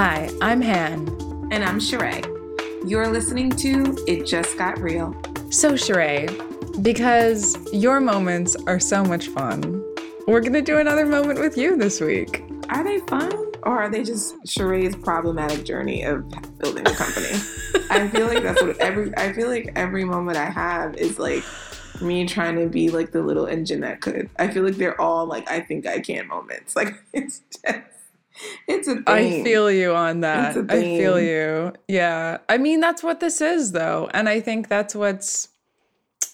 Hi, I'm Han. And I'm Cherae. You're listening to It Just Got Real. So, Cherae, because your moments are so much fun, we're going to do another moment with you this week. Are they fun? Or are they just Cherae's problematic journey of building a company? I feel like that's what every I feel like every moment I have is like me trying to be like the little engine that could. I feel like they're all like I think I can moments. Like it's just it's a thing. I feel you on that. I feel you. Yeah. I mean, that's what this is, though. And I think that's what's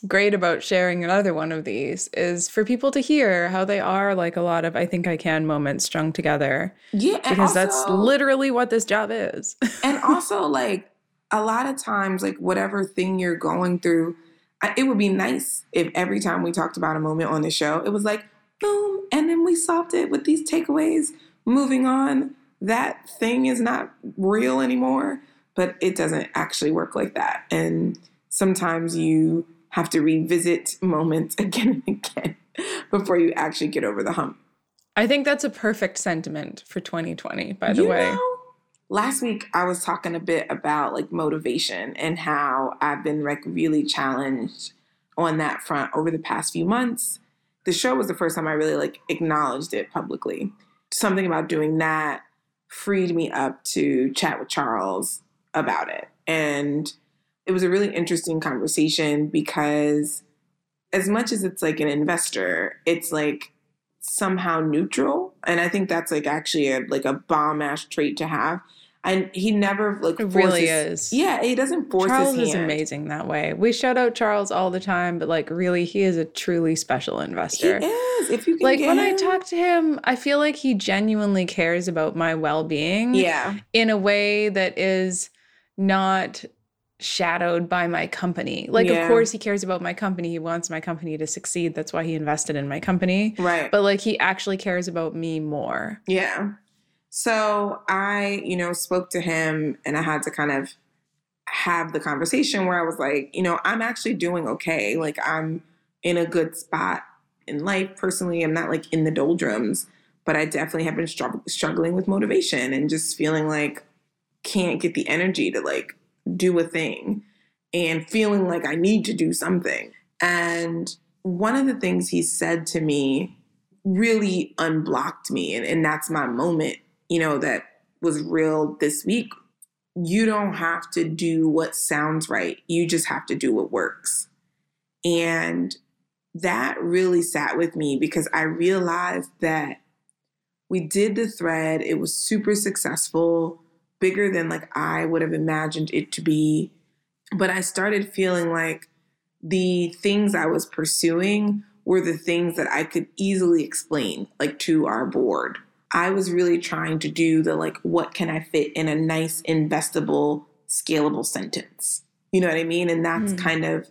great about sharing another one of these is for people to hear how they are like a lot of I think I can moments strung together. Yeah. Because also, that's literally what this job is. and also, like, a lot of times, like, whatever thing you're going through, it would be nice if every time we talked about a moment on the show, it was like, boom, and then we solved it with these takeaways moving on, that thing is not real anymore. But it doesn't actually work like that. And sometimes you have to revisit moments again and again before you actually get over the hump. I think that's a perfect sentiment for 2020, by the you way. Know, last week I was talking a bit about like motivation and how I've been like really challenged on that front over the past few months. The show was the first time I really like acknowledged it publicly something about doing that freed me up to chat with Charles about it. And it was a really interesting conversation because as much as it's like an investor, it's like somehow neutral. And I think that's like actually a like a bomb ass trait to have and he never like it really is. Yeah, he doesn't force. Charles is amazing that way. We shout out Charles all the time, but like really, he is a truly special investor. He is. If you like when him. I talk to him, I feel like he genuinely cares about my well being. Yeah, in a way that is not shadowed by my company. Like, yeah. of course, he cares about my company. He wants my company to succeed. That's why he invested in my company. Right. But like, he actually cares about me more. Yeah. So I, you know, spoke to him and I had to kind of have the conversation where I was like, you know, I'm actually doing okay. Like I'm in a good spot in life personally. I'm not like in the doldrums, but I definitely have been str- struggling with motivation and just feeling like can't get the energy to like do a thing and feeling like I need to do something. And one of the things he said to me really unblocked me and, and that's my moment you know, that was real this week, you don't have to do what sounds right. You just have to do what works. And that really sat with me because I realized that we did the thread, it was super successful, bigger than like I would have imagined it to be. But I started feeling like the things I was pursuing were the things that I could easily explain like to our board I was really trying to do the like, what can I fit in a nice, investable, scalable sentence? You know what I mean? And that's mm. kind of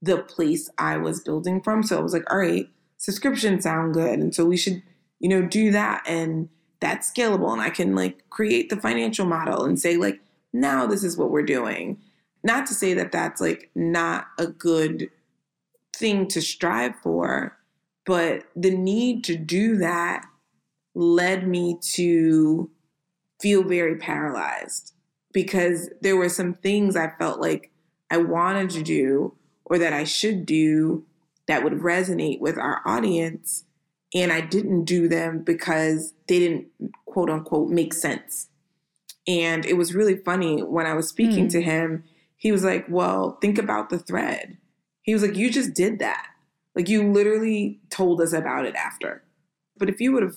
the place I was building from. So I was like, all right, subscriptions sound good. And so we should, you know, do that. And that's scalable. And I can like create the financial model and say, like, now this is what we're doing. Not to say that that's like not a good thing to strive for, but the need to do that led me to feel very paralyzed because there were some things I felt like I wanted to do or that I should do that would resonate with our audience. And I didn't do them because they didn't, quote unquote, make sense. And it was really funny when I was speaking mm. to him, he was like, Well, think about the thread. He was like, You just did that. Like, you literally told us about it after. But if you would have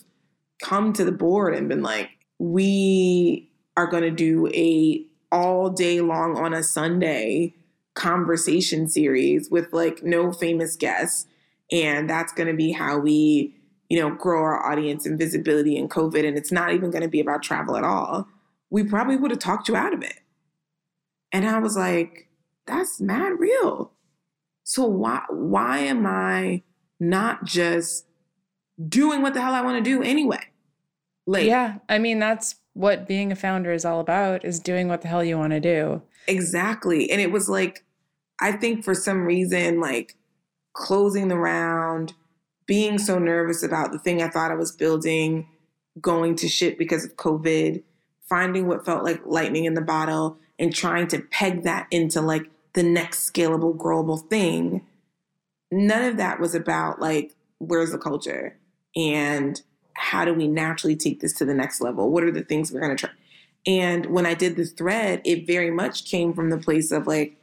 come to the board and been like, we are going to do a all day long on a Sunday conversation series with like no famous guests. And that's going to be how we, you know, grow our audience and visibility in COVID. And it's not even going to be about travel at all. We probably would have talked you out of it. And I was like, that's mad real. So why why am I not just doing what the hell I want to do anyway? Like, yeah, I mean, that's what being a founder is all about is doing what the hell you want to do. Exactly. And it was like, I think for some reason, like closing the round, being so nervous about the thing I thought I was building, going to shit because of COVID, finding what felt like lightning in the bottle and trying to peg that into like the next scalable, growable thing. None of that was about like, where's the culture? And how do we naturally take this to the next level? What are the things we're going to try? And when I did the thread, it very much came from the place of like,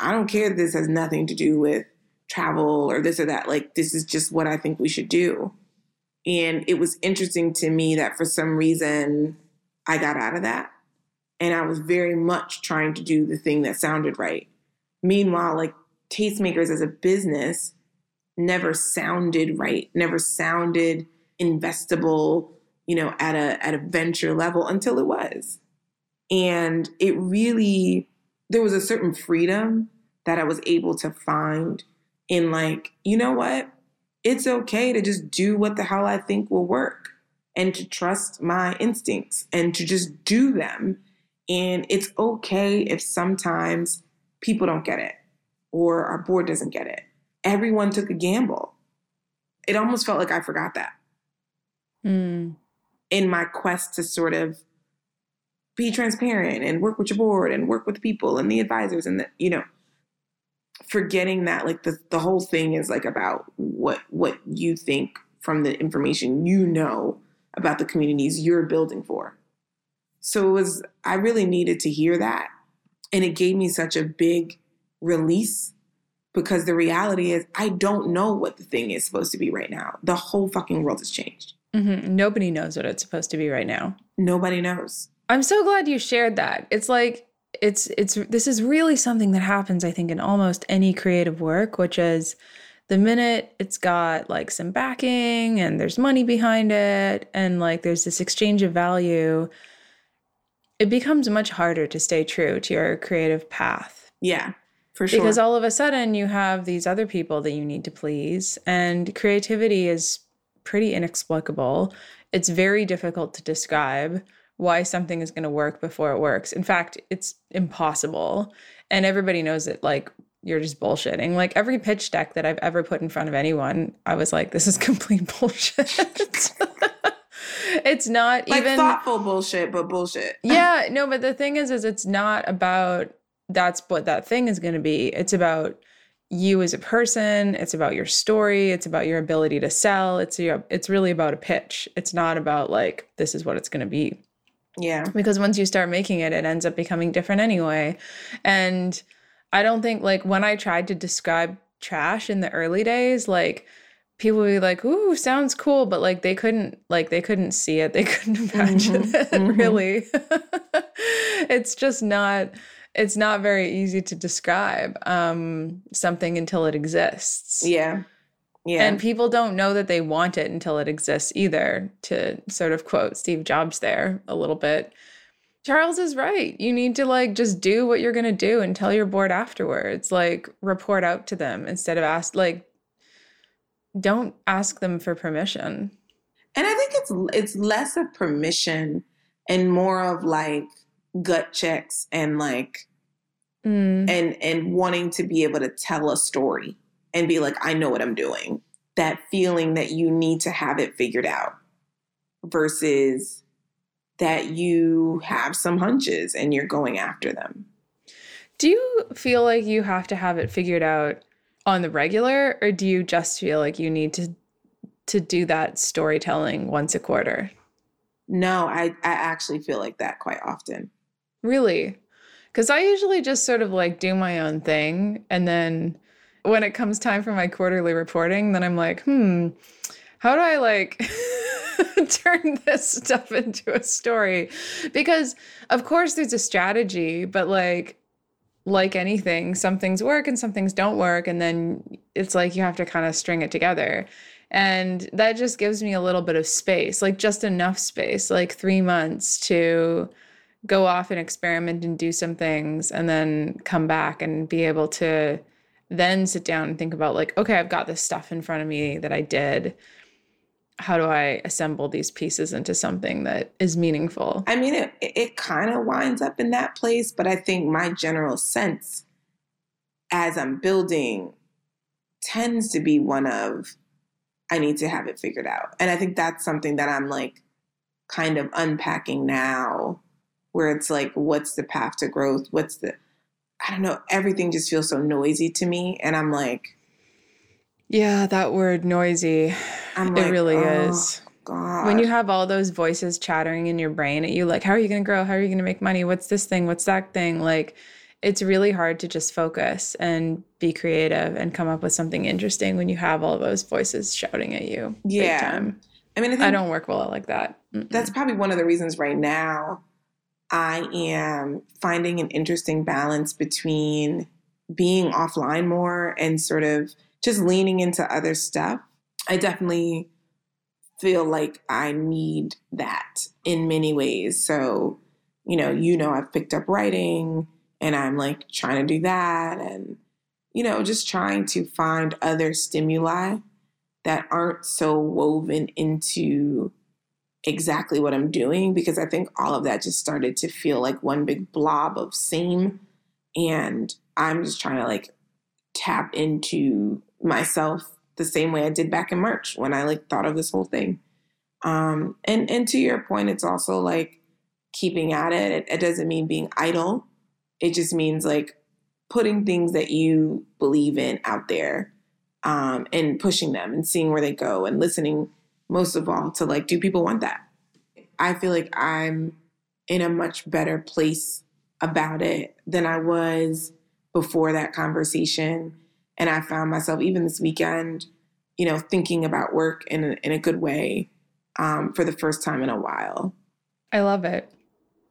I don't care this has nothing to do with travel or this or that. Like, this is just what I think we should do. And it was interesting to me that for some reason I got out of that. And I was very much trying to do the thing that sounded right. Meanwhile, like Tastemakers as a business never sounded right, never sounded investable, you know, at a at a venture level until it was. And it really there was a certain freedom that I was able to find in like, you know what? It's okay to just do what the hell I think will work and to trust my instincts and to just do them. And it's okay if sometimes people don't get it or our board doesn't get it. Everyone took a gamble. It almost felt like I forgot that mm. in my quest to sort of be transparent and work with your board and work with people and the advisors and the, you know, forgetting that like the, the whole thing is like about what what you think from the information you know about the communities you're building for. So it was I really needed to hear that. And it gave me such a big release because the reality is I don't know what the thing is supposed to be right now. The whole fucking world has changed. Mm-hmm. Nobody knows what it's supposed to be right now. Nobody knows. I'm so glad you shared that. It's like it's it's this is really something that happens I think in almost any creative work, which is the minute it's got like some backing and there's money behind it and like there's this exchange of value, it becomes much harder to stay true to your creative path. Yeah. For sure. Because all of a sudden you have these other people that you need to please and creativity is pretty inexplicable. It's very difficult to describe why something is going to work before it works. In fact, it's impossible. And everybody knows it like you're just bullshitting. Like every pitch deck that I've ever put in front of anyone, I was like, this is complete bullshit. it's not like even thoughtful bullshit, but bullshit. yeah, no, but the thing is, is it's not about that's what that thing is going to be. It's about you as a person it's about your story it's about your ability to sell it's your, it's really about a pitch. It's not about like this is what it's going to be. Yeah. Because once you start making it it ends up becoming different anyway. And i don't think like when i tried to describe trash in the early days like people would be like ooh sounds cool but like they couldn't like they couldn't see it. They couldn't imagine mm-hmm. it mm-hmm. really. It's just not it's not very easy to describe um, something until it exists. Yeah. Yeah. And people don't know that they want it until it exists either, to sort of quote Steve Jobs there a little bit. Charles is right. You need to like just do what you're going to do and tell your board afterwards. Like report out to them instead of ask like don't ask them for permission. And I think it's it's less of permission and more of like gut checks and like mm. and and wanting to be able to tell a story and be like I know what I'm doing. That feeling that you need to have it figured out versus that you have some hunches and you're going after them. Do you feel like you have to have it figured out on the regular or do you just feel like you need to to do that storytelling once a quarter? No, I I actually feel like that quite often. Really? Because I usually just sort of like do my own thing. And then when it comes time for my quarterly reporting, then I'm like, hmm, how do I like turn this stuff into a story? Because, of course, there's a strategy, but like, like anything, some things work and some things don't work. And then it's like you have to kind of string it together. And that just gives me a little bit of space, like just enough space, like three months to go off and experiment and do some things and then come back and be able to then sit down and think about like okay i've got this stuff in front of me that i did. How do i assemble these pieces into something that is meaningful? I mean it, it kind of winds up in that place but i think my general sense as i'm building tends to be one of i need to have it figured out. And i think that's something that i'm like kind of unpacking now where it's like, what's the path to growth? What's the, I don't know, everything just feels so noisy to me. And I'm like, yeah, that word noisy. I'm like, it really oh, is. God. When you have all those voices chattering in your brain at you, like, how are you going to grow? How are you going to make money? What's this thing? What's that thing? Like, it's really hard to just focus and be creative and come up with something interesting when you have all those voices shouting at you. Yeah. I mean, I, I, don't work well like that. Mm-mm. That's probably one of the reasons right now I am finding an interesting balance between being offline more and sort of just leaning into other stuff. I definitely feel like I need that in many ways. So, you know, you know, I've picked up writing and I'm like trying to do that and, you know, just trying to find other stimuli that aren't so woven into exactly what I'm doing because I think all of that just started to feel like one big blob of same. And I'm just trying to like tap into myself the same way I did back in March when I like thought of this whole thing. Um, and and to your point, it's also like keeping at it. it. It doesn't mean being idle. It just means like putting things that you believe in out there um, and pushing them and seeing where they go and listening most of all to like, do people want that? I feel like I'm in a much better place about it than I was before that conversation. And I found myself even this weekend, you know, thinking about work in a, in a good way um, for the first time in a while. I love it.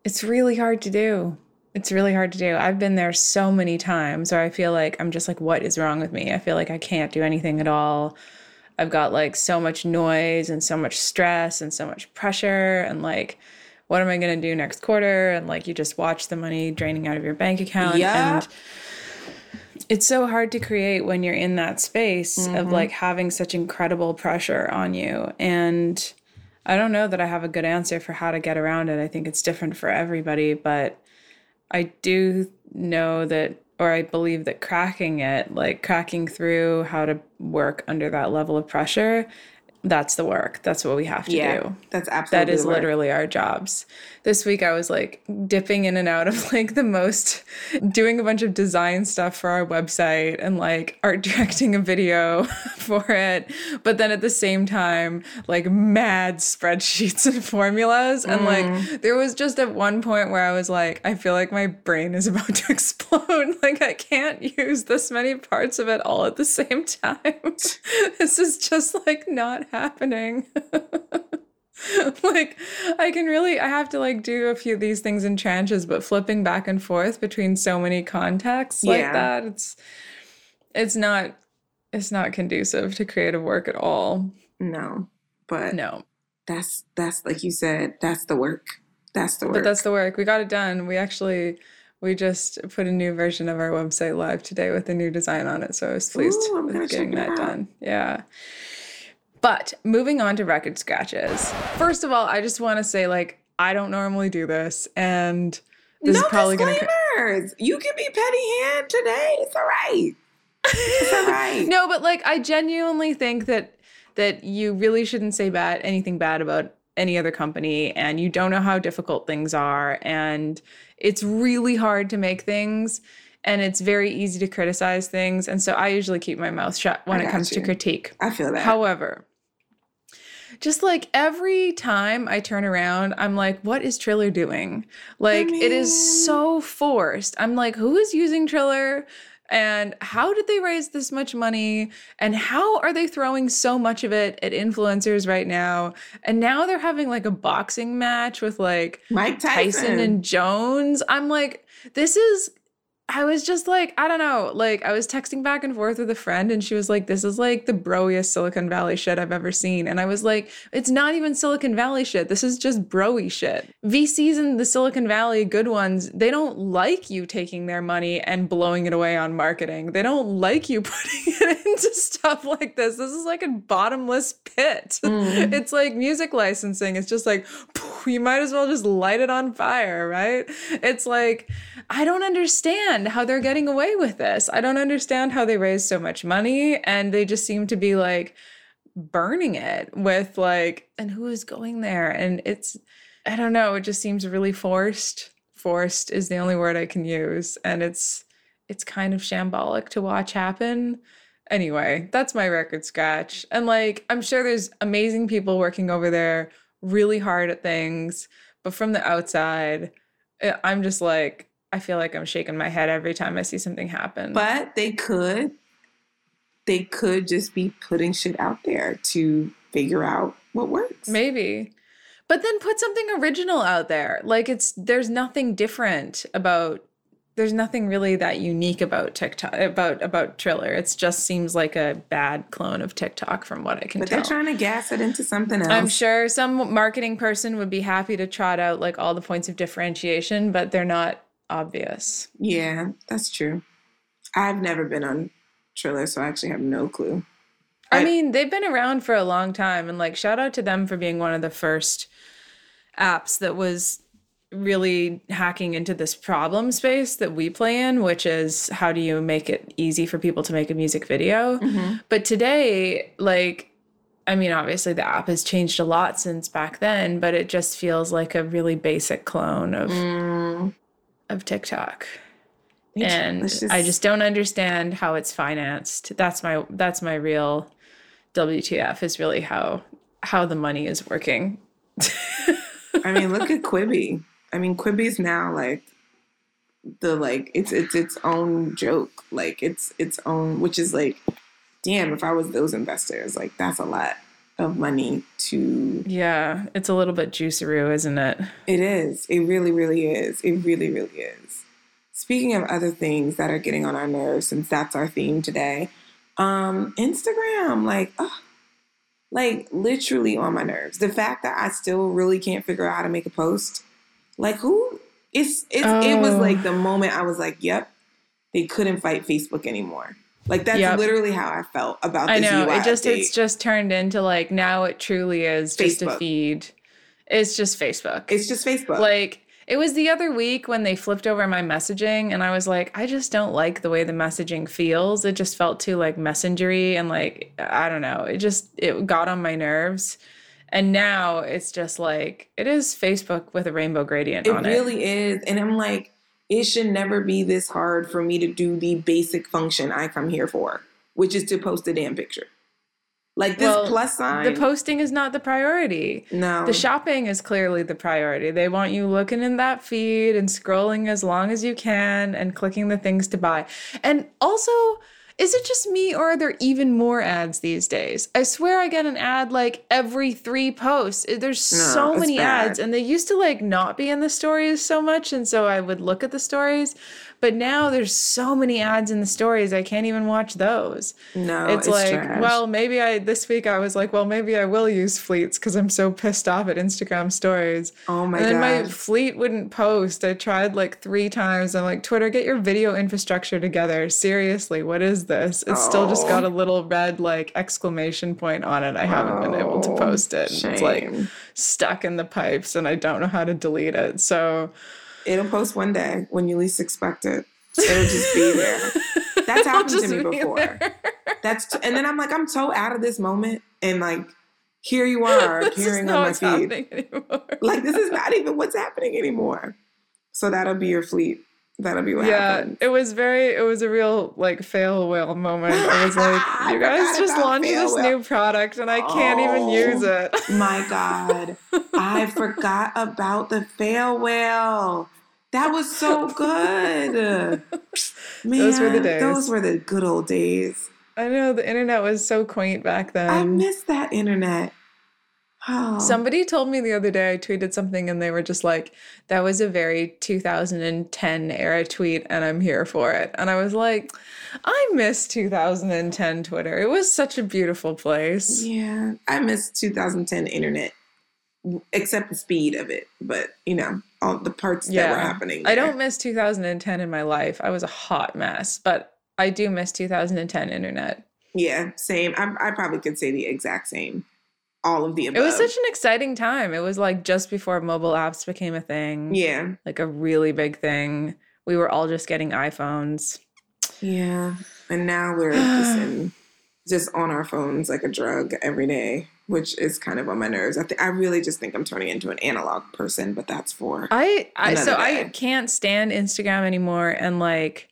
It's really hard to do. It's really hard to do. I've been there so many times where I feel like I'm just like, what is wrong with me? I feel like I can't do anything at all. I've got like so much noise and so much stress and so much pressure and like what am I going to do next quarter and like you just watch the money draining out of your bank account yeah. and it's so hard to create when you're in that space mm-hmm. of like having such incredible pressure on you and I don't know that I have a good answer for how to get around it. I think it's different for everybody, but I do know that, or I believe that cracking it, like cracking through how to work under that level of pressure, that's the work. That's what we have to yeah, do. That's absolutely That is literally our jobs. This week I was like dipping in and out of like the most doing a bunch of design stuff for our website and like art directing a video for it. But then at the same time, like mad spreadsheets and formulas. And mm. like there was just at one point where I was like, I feel like my brain is about to explode. like I can't use this many parts of it all at the same time. this is just like not happening? like I can really I have to like do a few of these things in tranches, but flipping back and forth between so many contexts like that, it's it's not it's not conducive to creative work at all. No. But no. That's that's like you said, that's the work. That's the work. But that's the work. We got it done. We actually we just put a new version of our website live today with a new design on it. So I was pleased Ooh, with getting that done. Yeah. But moving on to record scratches. First of all, I just want to say, like, I don't normally do this, and this no is probably going to. You can be petty Han today. It's all right. It's all right. no, but like, I genuinely think that that you really shouldn't say bad anything bad about any other company, and you don't know how difficult things are, and it's really hard to make things and it's very easy to criticize things. And so I usually keep my mouth shut when it comes you. to critique. I feel that. However, just like every time I turn around, I'm like, what is Triller doing? Like, I mean... it is so forced. I'm like, who is using Triller? And how did they raise this much money? And how are they throwing so much of it at influencers right now? And now they're having like a boxing match with like Mike Tyson, Tyson and Jones. I'm like, this is I was just like, I don't know. Like, I was texting back and forth with a friend, and she was like, This is like the broiest Silicon Valley shit I've ever seen. And I was like, It's not even Silicon Valley shit. This is just broy shit. VCs in the Silicon Valley, good ones, they don't like you taking their money and blowing it away on marketing. They don't like you putting it into stuff like this. This is like a bottomless pit. Mm. It's like music licensing. It's just like, you might as well just light it on fire, right? It's like, I don't understand how they're getting away with this. I don't understand how they raise so much money and they just seem to be like burning it with like, and who is going there? And it's, I don't know, it just seems really forced. Forced is the only word I can use. And it's it's kind of shambolic to watch happen. Anyway, that's my record scratch. And like, I'm sure there's amazing people working over there, really hard at things, but from the outside, eh, I'm just like, I feel like I'm shaking my head every time I see something happen. But they could, they could just be putting shit out there to figure out what works. Maybe. But then put something original out there. Like it's there's nothing different about there's nothing really that unique about TikTok about about Triller. It just seems like a bad clone of TikTok from what I can but tell. they're trying to gas it into something else. I'm sure some marketing person would be happy to trot out like all the points of differentiation, but they're not obvious. Yeah, that's true. I've never been on Triller, so I actually have no clue. I, I mean, they've been around for a long time and like shout out to them for being one of the first apps that was really hacking into this problem space that we play in, which is how do you make it easy for people to make a music video? Mm-hmm. But today, like, I mean, obviously the app has changed a lot since back then, but it just feels like a really basic clone of mm. Of TikTok. and just... I just don't understand how it's financed. That's my that's my real WTF is really how how the money is working. I mean, look at Quibi. I mean, Quibi's now like the like it's it's its own joke. Like it's its own, which is like, damn, if I was those investors, like that's a lot of money to. Yeah, it's a little bit Juicero, isn't it? It is. It really, really is. It really, really is. Speaking of other things that are getting on our nerves, since that's our theme today, um, Instagram, like, oh, like literally on my nerves. The fact that I still really can't figure out how to make a post like who? It's it's oh. it was like the oh. moment I was like, yep, they couldn't fight Facebook anymore. Like that's yep. literally how I felt about. I know UI it just update. it's just turned into like now it truly is just Facebook. a feed. It's just Facebook. It's just Facebook. Like it was the other week when they flipped over my messaging and I was like, I just don't like the way the messaging feels. It just felt too like messengery and like I don't know. It just it got on my nerves. And now it's just like it is Facebook with a rainbow gradient it on really it. really is. And I'm like, it should never be this hard for me to do the basic function I come here for, which is to post a damn picture. Like this well, plus sign. The posting is not the priority. No. The shopping is clearly the priority. They want you looking in that feed and scrolling as long as you can and clicking the things to buy. And also, is it just me or are there even more ads these days? I swear I get an ad like every three posts. There's no, so many bad. ads and they used to like not be in the stories so much and so I would look at the stories, but now there's so many ads in the stories, I can't even watch those. No, it's, it's like, trash. well, maybe I this week I was like, well, maybe I will use fleets because I'm so pissed off at Instagram stories. Oh my god! And then my fleet wouldn't post. I tried like three times. I'm like, Twitter, get your video infrastructure together. Seriously, what is this? It's oh. still just got a oh. little red like exclamation point on it. I haven't oh, been able to oh, post it. Shame. It's like stuck in the pipes, and I don't know how to delete it. So. It'll post one day when you least expect it. It'll just be there. That's happened to me before. That's t- and then I'm like, I'm so out of this moment, and like, here you are appearing on my feed. Like this is not even what's happening anymore. So that'll be your fleet. That'll be what yeah, happens. it was very. It was a real like fail whale moment. I was like, you guys just launched this whale. new product, and I can't oh, even use it. my God, I forgot about the fail whale. That was so good. Man, those were the days. Those were the good old days. I know the internet was so quaint back then. I miss that internet. Oh. Somebody told me the other day I tweeted something and they were just like, that was a very 2010 era tweet and I'm here for it. And I was like, I miss 2010 Twitter. It was such a beautiful place. Yeah, I miss 2010 internet except the speed of it, but you know, all the parts yeah. that were happening. There. I don't miss 2010 in my life. I was a hot mess, but I do miss 2010 internet. Yeah, same. I, I probably could say the exact same. All of the above. It was such an exciting time. It was like just before mobile apps became a thing. Yeah. Like a really big thing. We were all just getting iPhones. Yeah. And now we're just in just on our phones like a drug every day. which is kind of on my nerves. I th- I really just think I'm turning into an analog person, but that's for I, I so day. I can't stand Instagram anymore and like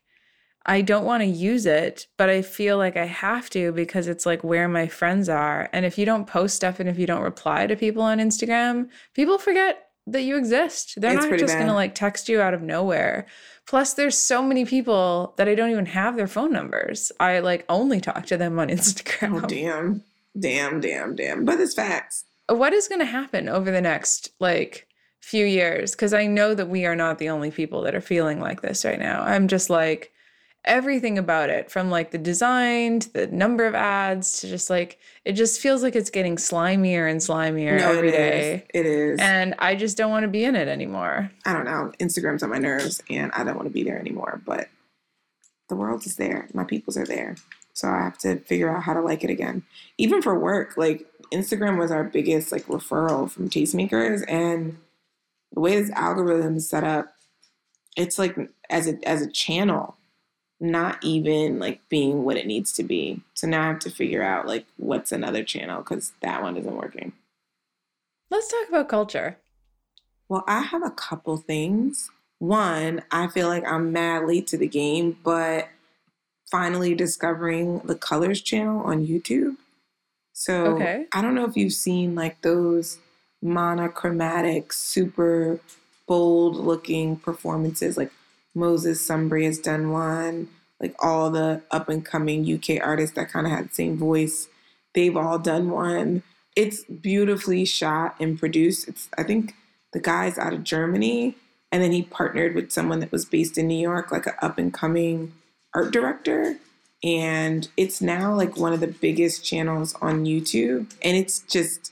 I don't want to use it, but I feel like I have to because it's like where my friends are. And if you don't post stuff and if you don't reply to people on Instagram, people forget that you exist. They're it's not just going to like text you out of nowhere. Plus, there's so many people that I don't even have their phone numbers. I like only talk to them on Instagram. Oh, damn. Damn, damn, damn. But it's facts. What is going to happen over the next like few years? Because I know that we are not the only people that are feeling like this right now. I'm just like, everything about it from like the design to the number of ads to just like it just feels like it's getting slimier and slimier no, every it day. Is. It is. And I just don't want to be in it anymore. I don't know. Instagram's on my nerves and I don't want to be there anymore, but the world is there. My peoples are there. So I have to figure out how to like it again. Even for work, like Instagram was our biggest like referral from tastemakers and the way this algorithm is set up, it's like as a as a channel not even like being what it needs to be. So now I have to figure out like what's another channel because that one isn't working. Let's talk about culture. Well, I have a couple things. One, I feel like I'm mad late to the game, but finally discovering the Colors channel on YouTube. So okay. I don't know if you've seen like those monochromatic, super bold looking performances like Moses Sumney has done one. Like all the up and coming UK artists that kind of had the same voice, they've all done one. It's beautifully shot and produced. It's I think the guy's out of Germany, and then he partnered with someone that was based in New York, like an up and coming art director. And it's now like one of the biggest channels on YouTube, and it's just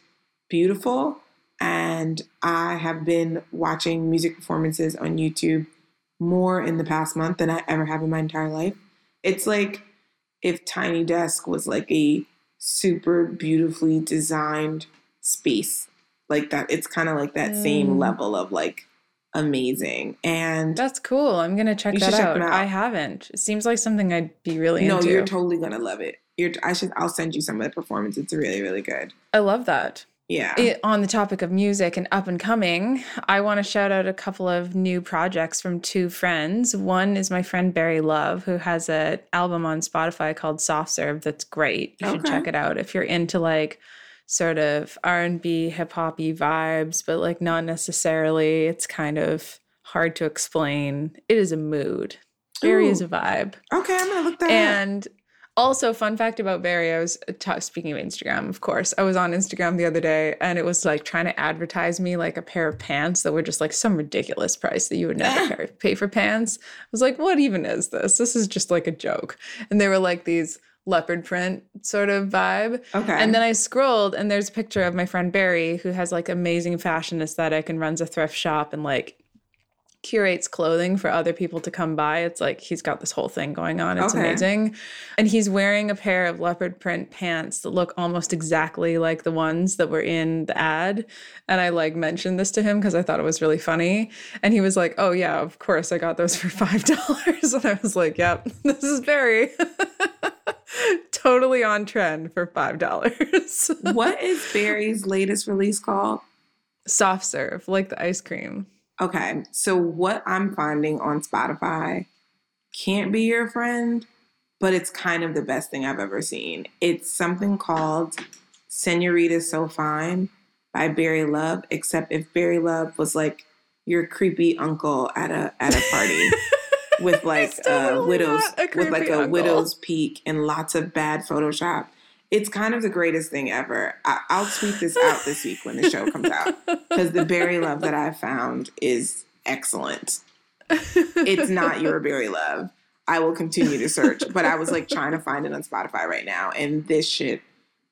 beautiful. And I have been watching music performances on YouTube more in the past month than I ever have in my entire life. It's like if Tiny Desk was like a super beautifully designed space like that. It's kind of like that mm. same level of like amazing. And that's cool. I'm gonna check that out. Check out. I haven't. It seems like something I'd be really no, into. No, you're totally gonna love it. You're, I should. I'll send you some of the performance. It's really, really good. I love that. Yeah. It, on the topic of music and up and coming, I want to shout out a couple of new projects from two friends. One is my friend Barry Love, who has an album on Spotify called Soft Serve that's great. You okay. should check it out if you're into like sort of R&B, hip hoppy vibes, but like not necessarily. It's kind of hard to explain. It is a mood. Barry Ooh. is a vibe. Okay, I'm gonna look that and up. Also, fun fact about Barry, I was uh, t- speaking of Instagram, of course. I was on Instagram the other day and it was like trying to advertise me like a pair of pants that were just like some ridiculous price that you would never pay for pants. I was like, what even is this? This is just like a joke. And they were like these leopard print sort of vibe. Okay. And then I scrolled and there's a picture of my friend Barry who has like amazing fashion aesthetic and runs a thrift shop and like curates clothing for other people to come by. It's like he's got this whole thing going on. It's okay. amazing. And he's wearing a pair of leopard print pants that look almost exactly like the ones that were in the ad. And I like mentioned this to him because I thought it was really funny. And he was like, Oh yeah, of course I got those for five dollars. And I was like, Yep, this is very totally on trend for five dollars. what is Barry's latest release called? Soft serve, like the ice cream. Okay, so what I'm finding on Spotify can't be your friend, but it's kind of the best thing I've ever seen. It's something called Senorita So Fine by Barry Love, except if Barry Love was like your creepy uncle at a at a party with like a widow's with like a uncle. widow's peak and lots of bad Photoshop it's kind of the greatest thing ever. I, will tweet this out this week when the show comes out because the Barry Love that I found is excellent. It's not your Barry Love. I will continue to search, but I was like trying to find it on Spotify right now, and this shit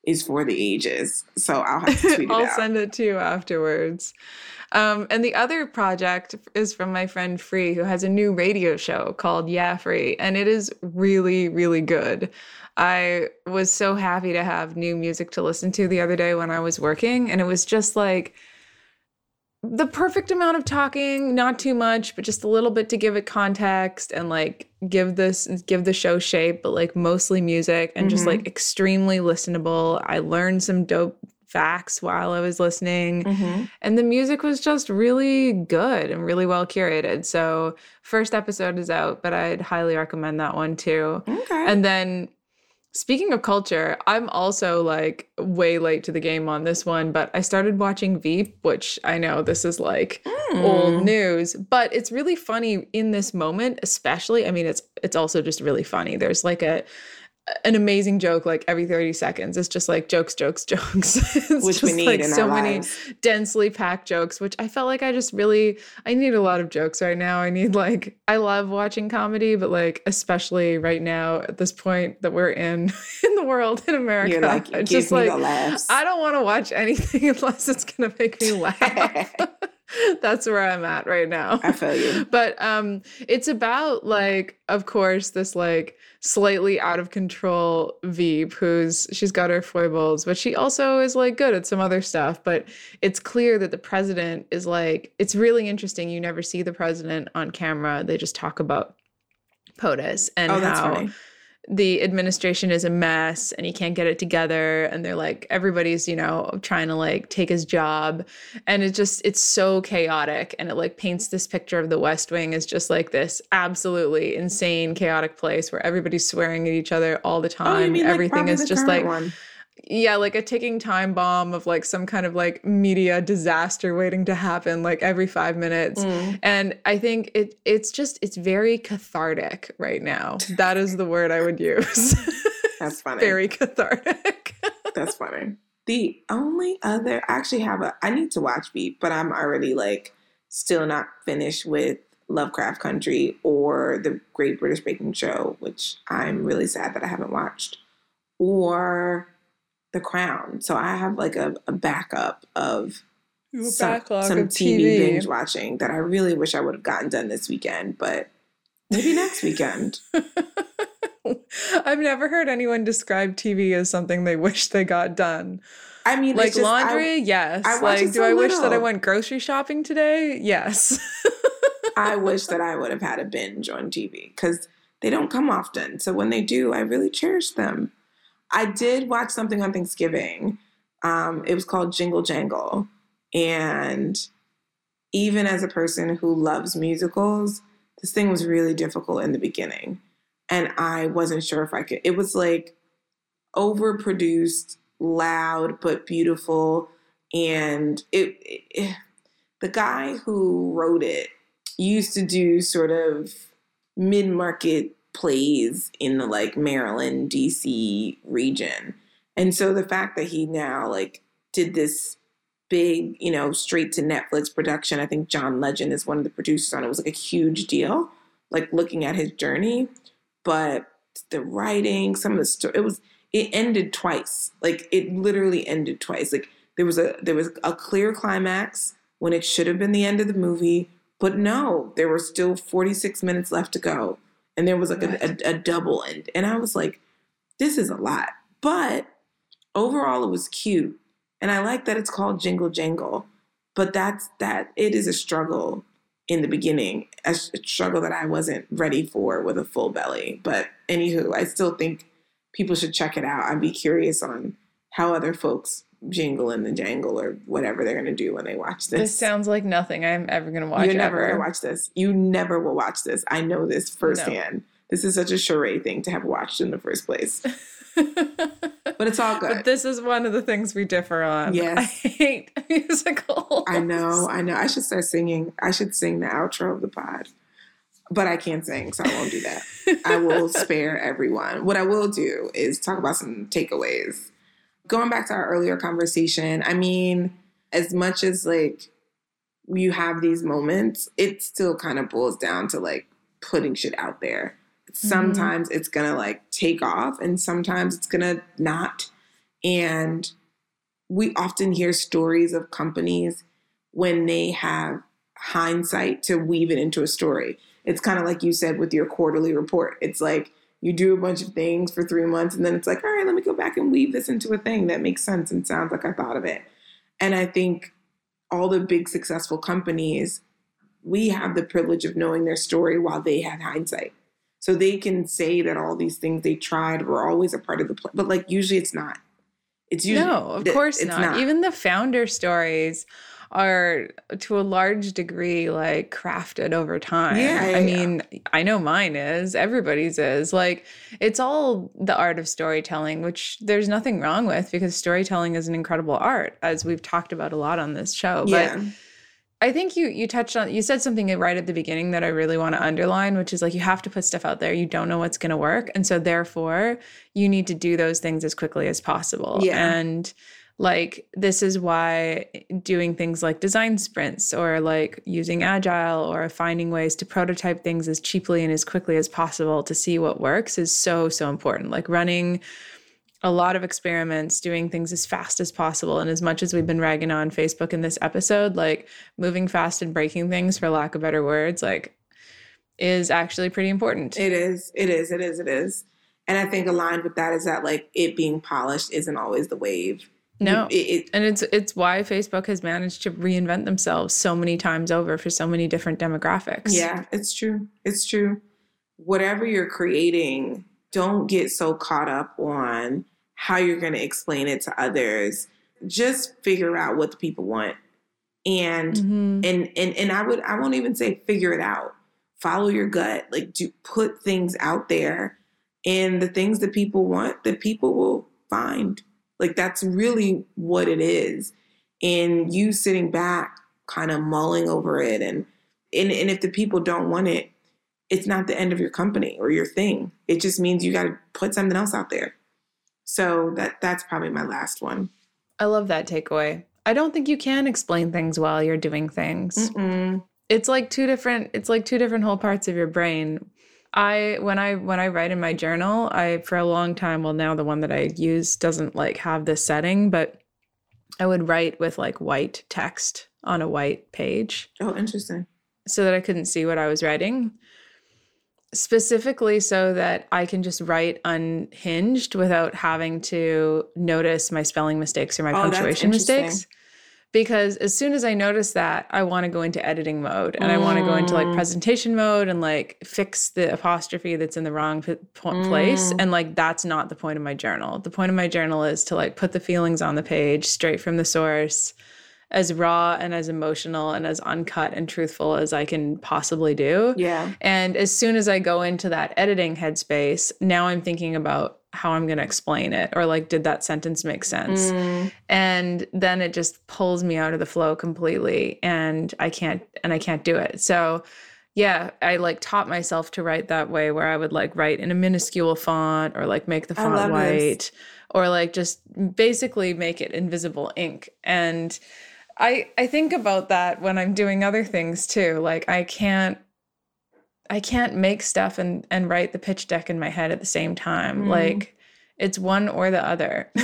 is for the ages. So I'll have to tweet it I'll out. send it to you afterwards. Um, and the other project is from my friend Free, who has a new radio show called Yeah Free, and it is really, really good. I was so happy to have new music to listen to the other day when I was working. And it was just like the perfect amount of talking, not too much, but just a little bit to give it context and like give this give the show shape, but like mostly music and mm-hmm. just like extremely listenable. I learned some dope facts while I was listening. Mm-hmm. And the music was just really good and really well curated. So, first episode is out, but I'd highly recommend that one too. Okay. And then Speaking of culture, I'm also like way late to the game on this one, but I started watching Veep, which I know this is like mm. old news, but it's really funny in this moment, especially. I mean, it's it's also just really funny. There's like a an amazing joke like every 30 seconds. It's just like jokes, jokes, jokes. which we need like so many densely packed jokes, which I felt like I just really I need a lot of jokes right now. I need like I love watching comedy, but like especially right now at this point that we're in in the world in America. You're like, it's just like I don't want to watch anything unless it's gonna make me laugh. That's where I'm at right now. I feel you. But um it's about like of course this like slightly out of control Veep, who's she's got her foibles, but she also is like good at some other stuff. But it's clear that the president is like, it's really interesting. You never see the president on camera. They just talk about POTUS and oh, how funny the administration is a mess and he can't get it together and they're like everybody's you know trying to like take his job. And it just it's so chaotic and it like paints this picture of the west wing as just like this absolutely insane chaotic place where everybody's swearing at each other all the oh, time. oh, mean, everything like, is just like one yeah, like a ticking time bomb of like some kind of like media disaster waiting to happen like every 5 minutes. Mm. And I think it it's just it's very cathartic right now. That is the word I would use. That's funny. very cathartic. That's funny. The only other I actually have a I need to watch Veep, but I'm already like still not finished with Lovecraft Country or the Great British Baking Show, which I'm really sad that I haven't watched. Or the Crown. So I have like a, a backup of some, some of TV, TV binge watching that I really wish I would have gotten done this weekend, but maybe next weekend. I've never heard anyone describe TV as something they wish they got done. I mean, like just, laundry, I, yes. I like, do I wish that I went grocery shopping today? Yes. I wish that I would have had a binge on TV because they don't come often. So when they do, I really cherish them. I did watch something on Thanksgiving. Um, it was called Jingle Jangle. And even as a person who loves musicals, this thing was really difficult in the beginning. And I wasn't sure if I could. It was like overproduced, loud, but beautiful. And it, it the guy who wrote it used to do sort of mid market plays in the like Maryland, DC region. And so the fact that he now like did this big, you know, straight to Netflix production, I think John Legend is one of the producers on it, was like a huge deal, like looking at his journey. But the writing, some of the story, it was, it ended twice. Like it literally ended twice. Like there was a, there was a clear climax when it should have been the end of the movie. But no, there were still 46 minutes left to go and there was like a, a, a double end. And I was like, this is a lot. But overall, it was cute. And I like that it's called Jingle Jangle. But that's that it is a struggle in the beginning, a, a struggle that I wasn't ready for with a full belly. But anywho, I still think people should check it out. I'd be curious on how other folks jingle in the jangle or whatever they're gonna do when they watch this. This sounds like nothing I'm ever gonna watch. You're never watch this. You never will watch this. I know this firsthand. No. This is such a charade thing to have watched in the first place. but it's all good. But this is one of the things we differ on. Yes. I hate musicals. I know, I know. I should start singing. I should sing the outro of the pod. But I can't sing, so I won't do that. I will spare everyone. What I will do is talk about some takeaways going back to our earlier conversation, I mean, as much as like you have these moments, it still kind of boils down to like putting shit out there. Mm-hmm. Sometimes mm-hmm. it's gonna like take off and sometimes it's gonna not. And we often hear stories of companies when they have hindsight to weave it into a story. It's kind of like you said with your quarterly report. It's like you do a bunch of things for three months and then it's like all right let me go back and weave this into a thing that makes sense and sounds like i thought of it and i think all the big successful companies we have the privilege of knowing their story while they had hindsight so they can say that all these things they tried were always a part of the plan but like usually it's not It's usually no, of course not. not. Even the founder stories are to a large degree like crafted over time. Yeah, I mean, I know mine is, everybody's is. Like it's all the art of storytelling, which there's nothing wrong with because storytelling is an incredible art as we've talked about a lot on this show. Yeah. But I think you you touched on you said something right at the beginning that I really want to underline, which is like you have to put stuff out there. You don't know what's going to work, and so therefore you need to do those things as quickly as possible. Yeah. And like this is why doing things like design sprints or like using agile or finding ways to prototype things as cheaply and as quickly as possible to see what works is so so important. Like running a lot of experiments, doing things as fast as possible. And as much as we've been ragging on Facebook in this episode, like moving fast and breaking things, for lack of better words, like is actually pretty important. It is. It is. It is. It is. And I think aligned with that is that like it being polished isn't always the wave. No, it, it, and it's it's why Facebook has managed to reinvent themselves so many times over for so many different demographics. Yeah, it's true. It's true. Whatever you're creating, don't get so caught up on how you're going to explain it to others. Just figure out what the people want. And mm-hmm. and and and I would I won't even say figure it out. Follow your gut. Like do put things out there and the things that people want, that people will find. Like that's really what it is. And you sitting back kind of mulling over it and and, and if the people don't want it, it's not the end of your company or your thing. It just means you got to put something else out there. So that that's probably my last one. I love that takeaway. I don't think you can explain things while you're doing things. Mm-mm. It's like two different it's like two different whole parts of your brain. I when I when I write in my journal, I for a long time, well now the one that I use doesn't like have this setting, but I would write with like white text on a white page. Oh, interesting. So that I couldn't see what I was writing specifically so that I can just write unhinged without having to notice my spelling mistakes or my oh, punctuation mistakes. Because as soon as I notice that, I want to go into editing mode and mm. I want to go into like mm. presentation mode and like fix the apostrophe that's in the wrong p- mm. place. And like that's not the point of my journal. The point of my journal is to like put the feelings on the page straight from the source as raw and as emotional and as uncut and truthful as I can possibly do. Yeah. And as soon as I go into that editing headspace, now I'm thinking about how I'm going to explain it or like did that sentence make sense? Mm. And then it just pulls me out of the flow completely and I can't and I can't do it. So yeah, I like taught myself to write that way where I would like write in a minuscule font or like make the font white this. or like just basically make it invisible ink. And I I think about that when I'm doing other things too. Like I can't I can't make stuff and and write the pitch deck in my head at the same time. Mm. Like it's one or the other.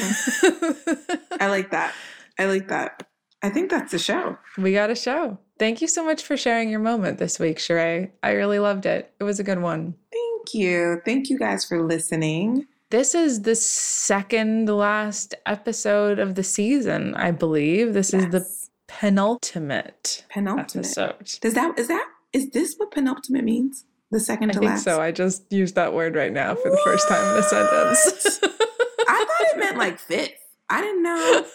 I like that. I like that. I think that's the show. We got a show. Thank you so much for sharing your moment this week, Cherae. I really loved it. It was a good one. Thank you. Thank you guys for listening. This is the second last episode of the season, I believe. This yes. is the penultimate, penultimate episode. Does that is that is this what penultimate means? The second to I think last. So I just used that word right now for what? the first time in a sentence. I thought it meant like fifth. I didn't know.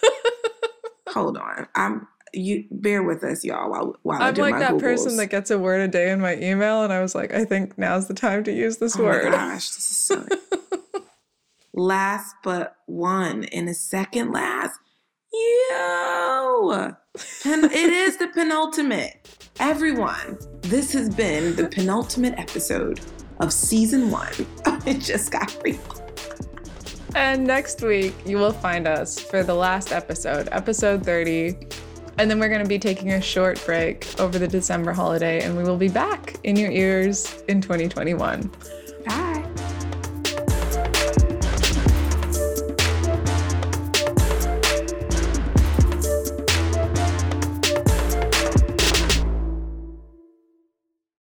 Hold on. I'm you bear with us, y'all, while while I'm like that Googles. person that gets a word a day in my email, and I was like, I think now's the time to use this word. oh word. gosh, this is so. last but one, and a second last. Yo, Pen- it is the penultimate. Everyone, this has been the penultimate episode of season one. it just got real. And next week, you will find us for the last episode, episode 30. And then we're going to be taking a short break over the December holiday, and we will be back in your ears in 2021.